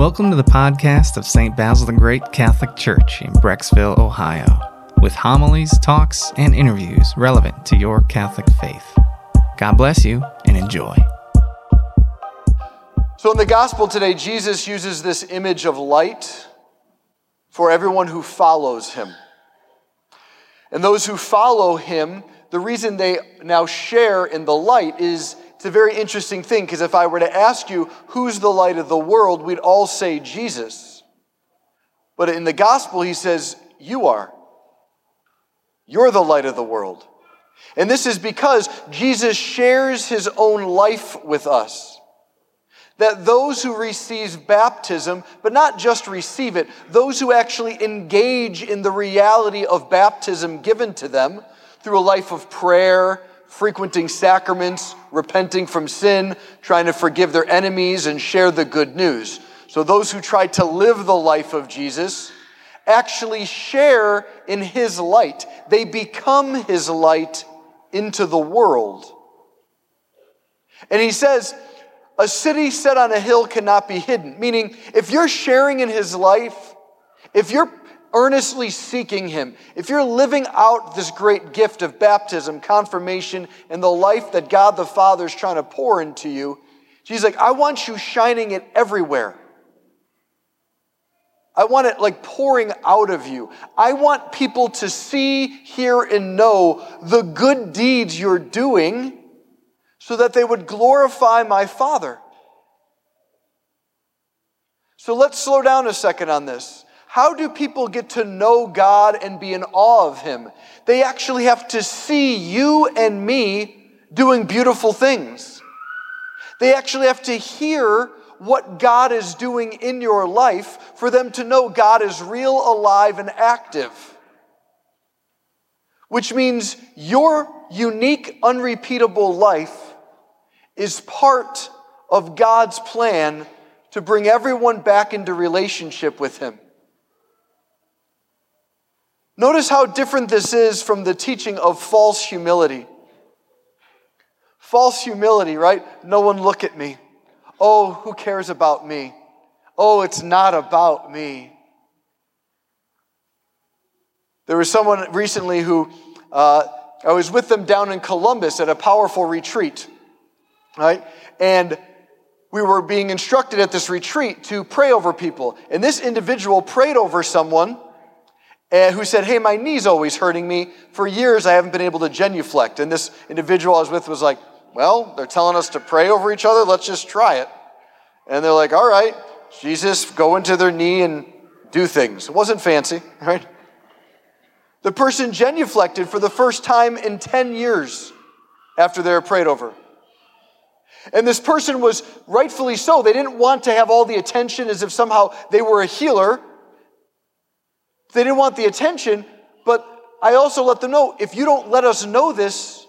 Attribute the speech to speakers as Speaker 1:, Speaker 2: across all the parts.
Speaker 1: Welcome to the podcast of St. Basil the Great Catholic Church in Brecksville, Ohio, with homilies, talks, and interviews relevant to your Catholic faith. God bless you and enjoy.
Speaker 2: So, in the gospel today, Jesus uses this image of light for everyone who follows him. And those who follow him, the reason they now share in the light is it's a very interesting thing because if I were to ask you who's the light of the world, we'd all say Jesus. But in the gospel, he says, You are. You're the light of the world. And this is because Jesus shares his own life with us. That those who receive baptism, but not just receive it, those who actually engage in the reality of baptism given to them through a life of prayer, frequenting sacraments, repenting from sin, trying to forgive their enemies, and share the good news. So, those who try to live the life of Jesus actually share in his light. They become his light into the world. And he says, a city set on a hill cannot be hidden. Meaning, if you're sharing in his life, if you're earnestly seeking Him, if you're living out this great gift of baptism, confirmation, and the life that God the Father is trying to pour into you, Jesus like, I want you shining it everywhere. I want it like pouring out of you. I want people to see, hear, and know the good deeds you're doing so that they would glorify my Father. So let's slow down a second on this. How do people get to know God and be in awe of Him? They actually have to see you and me doing beautiful things. They actually have to hear what God is doing in your life for them to know God is real, alive, and active. Which means your unique, unrepeatable life is part of God's plan to bring everyone back into relationship with Him. Notice how different this is from the teaching of false humility. False humility, right? No one look at me. Oh, who cares about me? Oh, it's not about me. There was someone recently who uh, I was with them down in Columbus at a powerful retreat, right? And we were being instructed at this retreat to pray over people. And this individual prayed over someone Eh, who said, Hey, my knee's always hurting me. For years, I haven't been able to genuflect. And this individual I was with was like, Well, they're telling us to pray over each other. Let's just try it. And they're like, All right, Jesus, go into their knee and do things. It wasn't fancy, right? The person genuflected for the first time in 10 years after they were prayed over. And this person was rightfully so. They didn't want to have all the attention as if somehow they were a healer. They didn't want the attention, but I also let them know if you don't let us know this,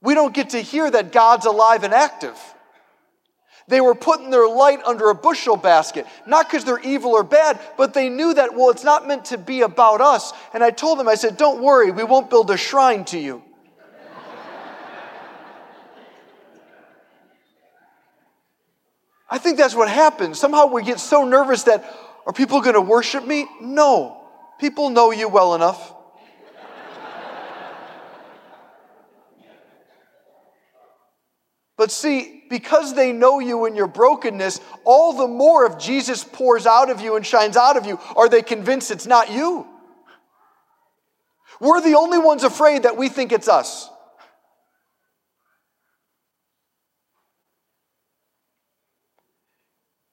Speaker 2: we don't get to hear that God's alive and active. They were putting their light under a bushel basket, not because they're evil or bad, but they knew that, well, it's not meant to be about us. And I told them, I said, don't worry, we won't build a shrine to you. I think that's what happens. Somehow we get so nervous that, are people going to worship me? No. People know you well enough. But see, because they know you in your brokenness, all the more if Jesus pours out of you and shines out of you, are they convinced it's not you? We're the only ones afraid that we think it's us.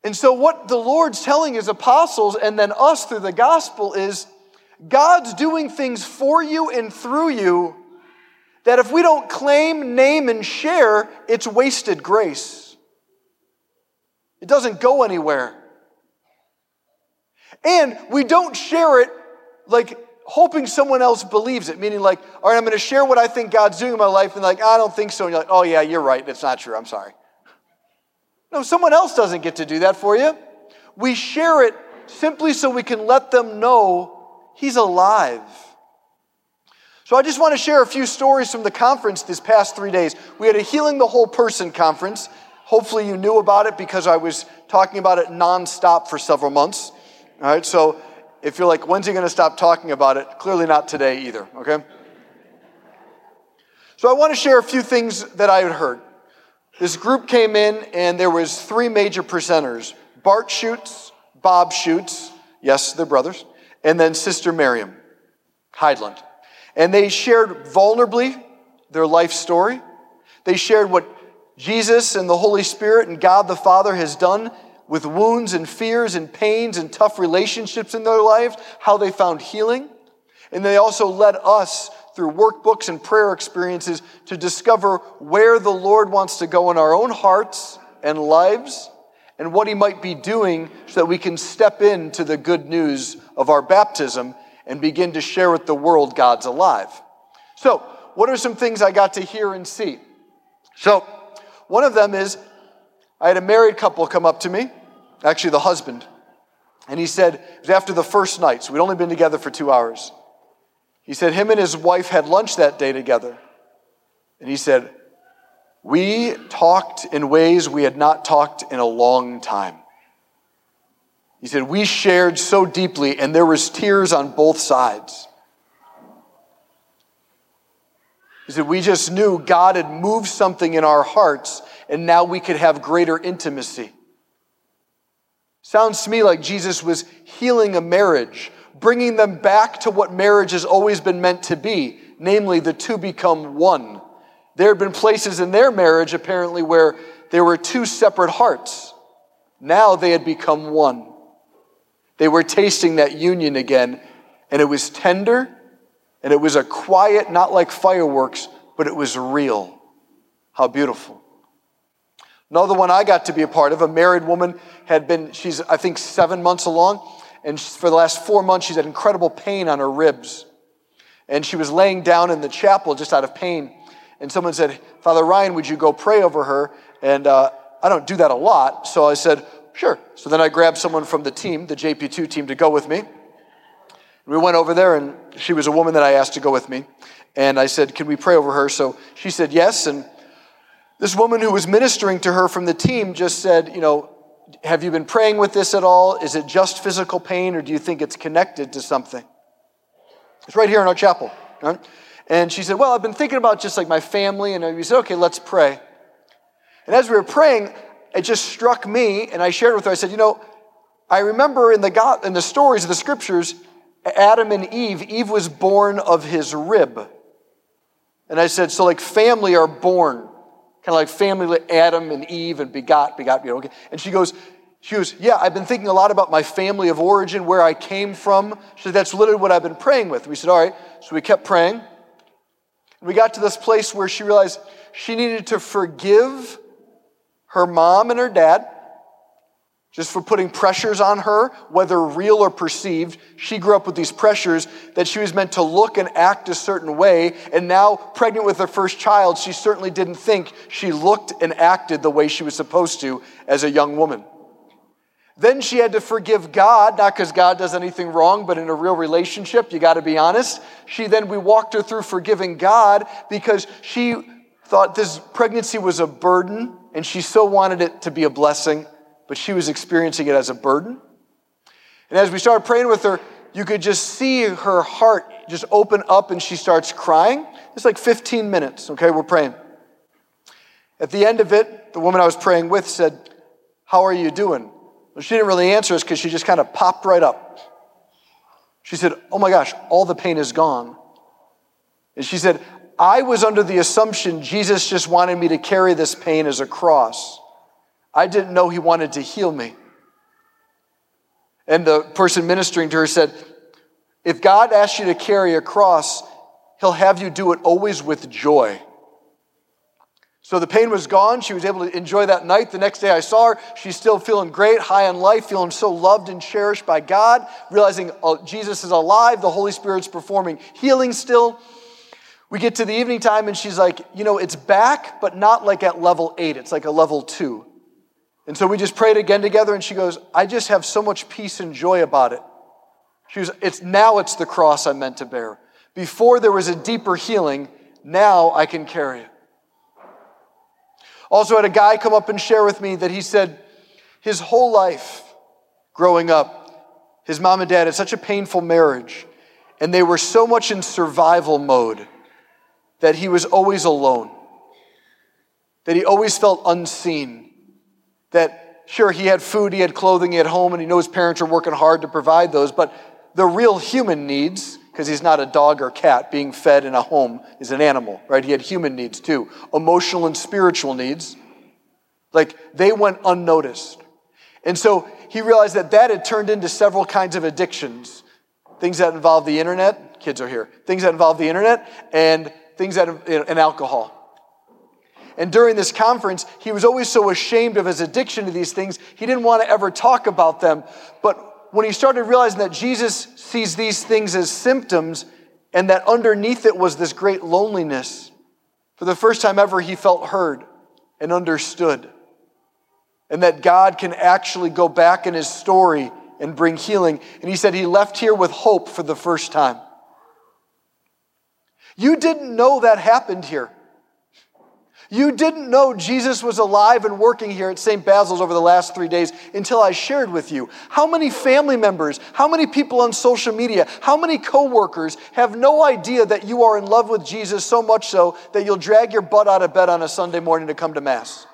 Speaker 2: And so, what the Lord's telling his apostles and then us through the gospel is God's doing things for you and through you that if we don't claim, name, and share, it's wasted grace. It doesn't go anywhere. And we don't share it like hoping someone else believes it, meaning like, all right, I'm going to share what I think God's doing in my life, and like, I don't think so. And you're like, oh, yeah, you're right. It's not true. I'm sorry. No, someone else doesn't get to do that for you. We share it simply so we can let them know He's alive. So I just want to share a few stories from the conference this past three days. We had a Healing the Whole Person conference Hopefully, you knew about it because I was talking about it nonstop for several months. All right, so if you're like, when's he going to stop talking about it? Clearly not today either, okay? So I want to share a few things that I had heard. This group came in and there was three major presenters. Bart Schuchts, Bob Schuchts, yes, they're brothers, and then Sister Miriam Heidland. And they shared vulnerably their life story. They shared what Jesus and the Holy Spirit and God the Father has done with wounds and fears and pains and tough relationships in their lives, how they found healing. And they also led us through workbooks and prayer experiences to discover where the Lord wants to go in our own hearts and lives and what He might be doing so that we can step into the good news of our baptism and begin to share with the world God's alive. So, what are some things I got to hear and see? So, one of them is I had a married couple come up to me, actually, the husband, and he said, it was after the first night, so we'd only been together for two hours. He said him and his wife had lunch that day together. And he said, We talked in ways we had not talked in a long time. He said, We shared so deeply, and there was tears on both sides. He said, We just knew God had moved something in our hearts, and now we could have greater intimacy. Sounds to me like Jesus was healing a marriage bringing them back to what marriage has always been meant to be, namely the two become one. There had been places in their marriage, apparently, where there were two separate hearts. Now they had become one. They were tasting that union again, and it was tender, and it was a quiet, not like fireworks, but it was real. How beautiful. Another one I got to be a part of, a married woman had been, she's, I think, seven months along and for the last four months, she's had incredible pain on her ribs. And she was laying down in the chapel just out of pain. And someone said, Father Ryan, would you go pray over her? And uh, I don't do that a lot. So I said, sure. So then I grabbed someone from the team, the JP2 team, to go with me. We went over there, and she was a woman that I asked to go with me. And I said, Can we pray over her? So she said yes. And this woman who was ministering to her from the team just said, You know, have you been praying with this at all? Is it just physical pain, or do you think it's connected to something? It's right here in our chapel. Right? And she said, Well, I've been thinking about just like my family. And we said, Okay, let's pray. And as we were praying, it just struck me, and I shared with her, I said, You know, I remember in the, God, in the stories of the scriptures, Adam and Eve, Eve was born of his rib. And I said, So like family are born. Kind of like family, Adam and Eve and begot, begot, you know. And she goes, she goes, yeah, I've been thinking a lot about my family of origin, where I came from. She said, that's literally what I've been praying with. We said, all right. So we kept praying. And we got to this place where she realized she needed to forgive her mom and her dad just for putting pressures on her, whether real or perceived. She grew up with these pressures that she was meant to look and act a certain way. And now, pregnant with her first child, she certainly didn't think she looked and acted the way she was supposed to as a young woman. Then she had to forgive God, not because God does anything wrong, but in a real relationship, you got to be honest. She then, we walked her through forgiving God because she thought this pregnancy was a burden and she so wanted it to be a blessing but she was experiencing it as a burden. And as we started praying with her, you could just see her heart just open up and she starts crying. It's like 15 minutes, okay? We're praying. At the end of it, the woman I was praying with said, How are you doing? Well, she didn't really answer us because she just kind of popped right up. She said, Oh my gosh, all the pain is gone. And she said, I was under the assumption Jesus just wanted me to carry this pain as a cross. I didn't know he wanted to heal me. And the person ministering to her said, If God asks you to carry a cross, he'll have you do it always with joy. So the pain was gone. She was able to enjoy that night. The next day I saw her. She's still feeling great, high on life, feeling so loved and cherished by God, realizing oh, Jesus is alive, the Holy Spirit's performing healing still. We get to the evening time and she's like, you know, it's back, but not like at level eight. It's like a level two. And so we just prayed again together, and she goes, I just have so much peace and joy about it. She goes, it's now it's the cross I'm meant to bear. Before there was a deeper healing, now I can carry it. Also, had a guy come up and share with me that he said his whole life growing up, his mom and dad had such a painful marriage, and they were so much in survival mode that he was always alone, that he always felt unseen, that sure, he had food, he had clothing, he had home, and he knows his parents are working hard to provide those, but the real human needs, because he's not a dog or cat being fed in a home, is an animal, right? He had human needs too, emotional and spiritual needs. Like they went unnoticed. And so he realized that that had turned into several kinds of addictions. Things that involve the internet, kids are here, things that involve the internet, and things that, and alcohol. And during this conference, he was always so ashamed of his addiction to these things, he didn't want to ever talk about them. But when he started realizing that Jesus sees these things as symptoms and that underneath it was this great loneliness, for the first time ever, he felt heard and understood. And that God can actually go back in his story and bring healing. And he said he left here with hope for the first time. You didn't know that happened here. You didn't know Jesus was alive and working here at St. Basil's over the last three days until I shared with you. How many family members, how many people on social media, how many coworkers have no idea that you are in love with Jesus so much so that you'll drag your butt out of bed on a Sunday morning to come to Mass?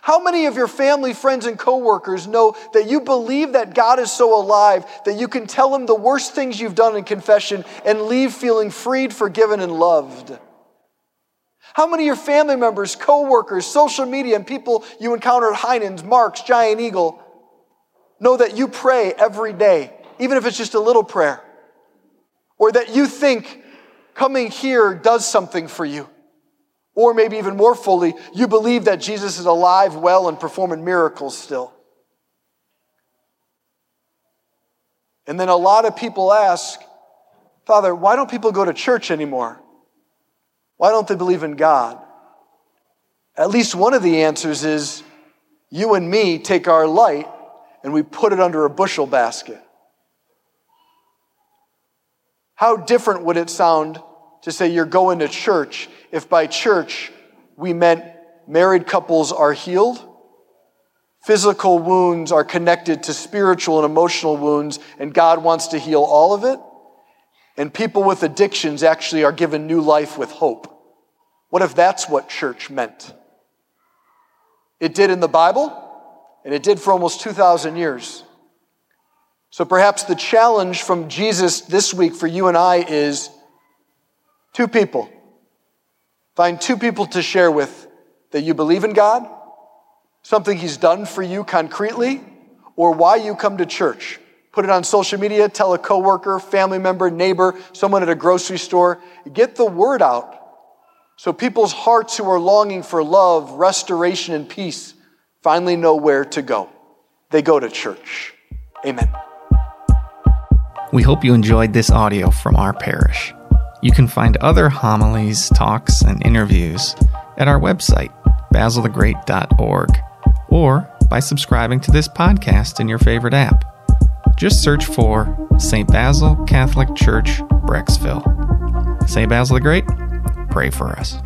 Speaker 2: How many of your family, friends, and coworkers know that you believe that God is so alive that you can tell him the worst things you've done in confession and leave feeling freed, forgiven, and loved? How many of your family members, co-workers, social media, and people you encounter at Heinen's, Marc's, Giant Eagle know that you pray every day, even if it's just a little prayer? Or that you think coming here does something for you? Or maybe even more fully, you believe that Jesus is alive, well, and performing miracles still. And then a lot of people ask, Father, why don't people go to church anymore? Why don't they believe in God? At least one of the answers is you and me take our light and we put it under a bushel basket. How different would it sound to say you're going to church if by church we meant married couples are healed, physical wounds are connected to spiritual and emotional wounds, and God wants to heal all of it? And people with addictions actually are given new life with hope. What if that's what church meant? It did in the Bible, and it did for almost 2,000 years. So perhaps the challenge from Jesus this week for you and I is two people. Find two people to share with that you believe in God, something He's done for you concretely, or why you come to church. Put it on social media, tell a coworker, family member, neighbor, someone at a grocery store. Get the word out so people's hearts who are longing for love, restoration, and peace finally know where to go. They go to church. Amen.
Speaker 1: We hope you enjoyed this audio from our parish. You can find other homilies, talks, and interviews at our website, basilthegreat.org, or by subscribing to this podcast in your favorite app. Just search for St. Basil Catholic Church, Brecksville. St. Basil the Great, pray for us.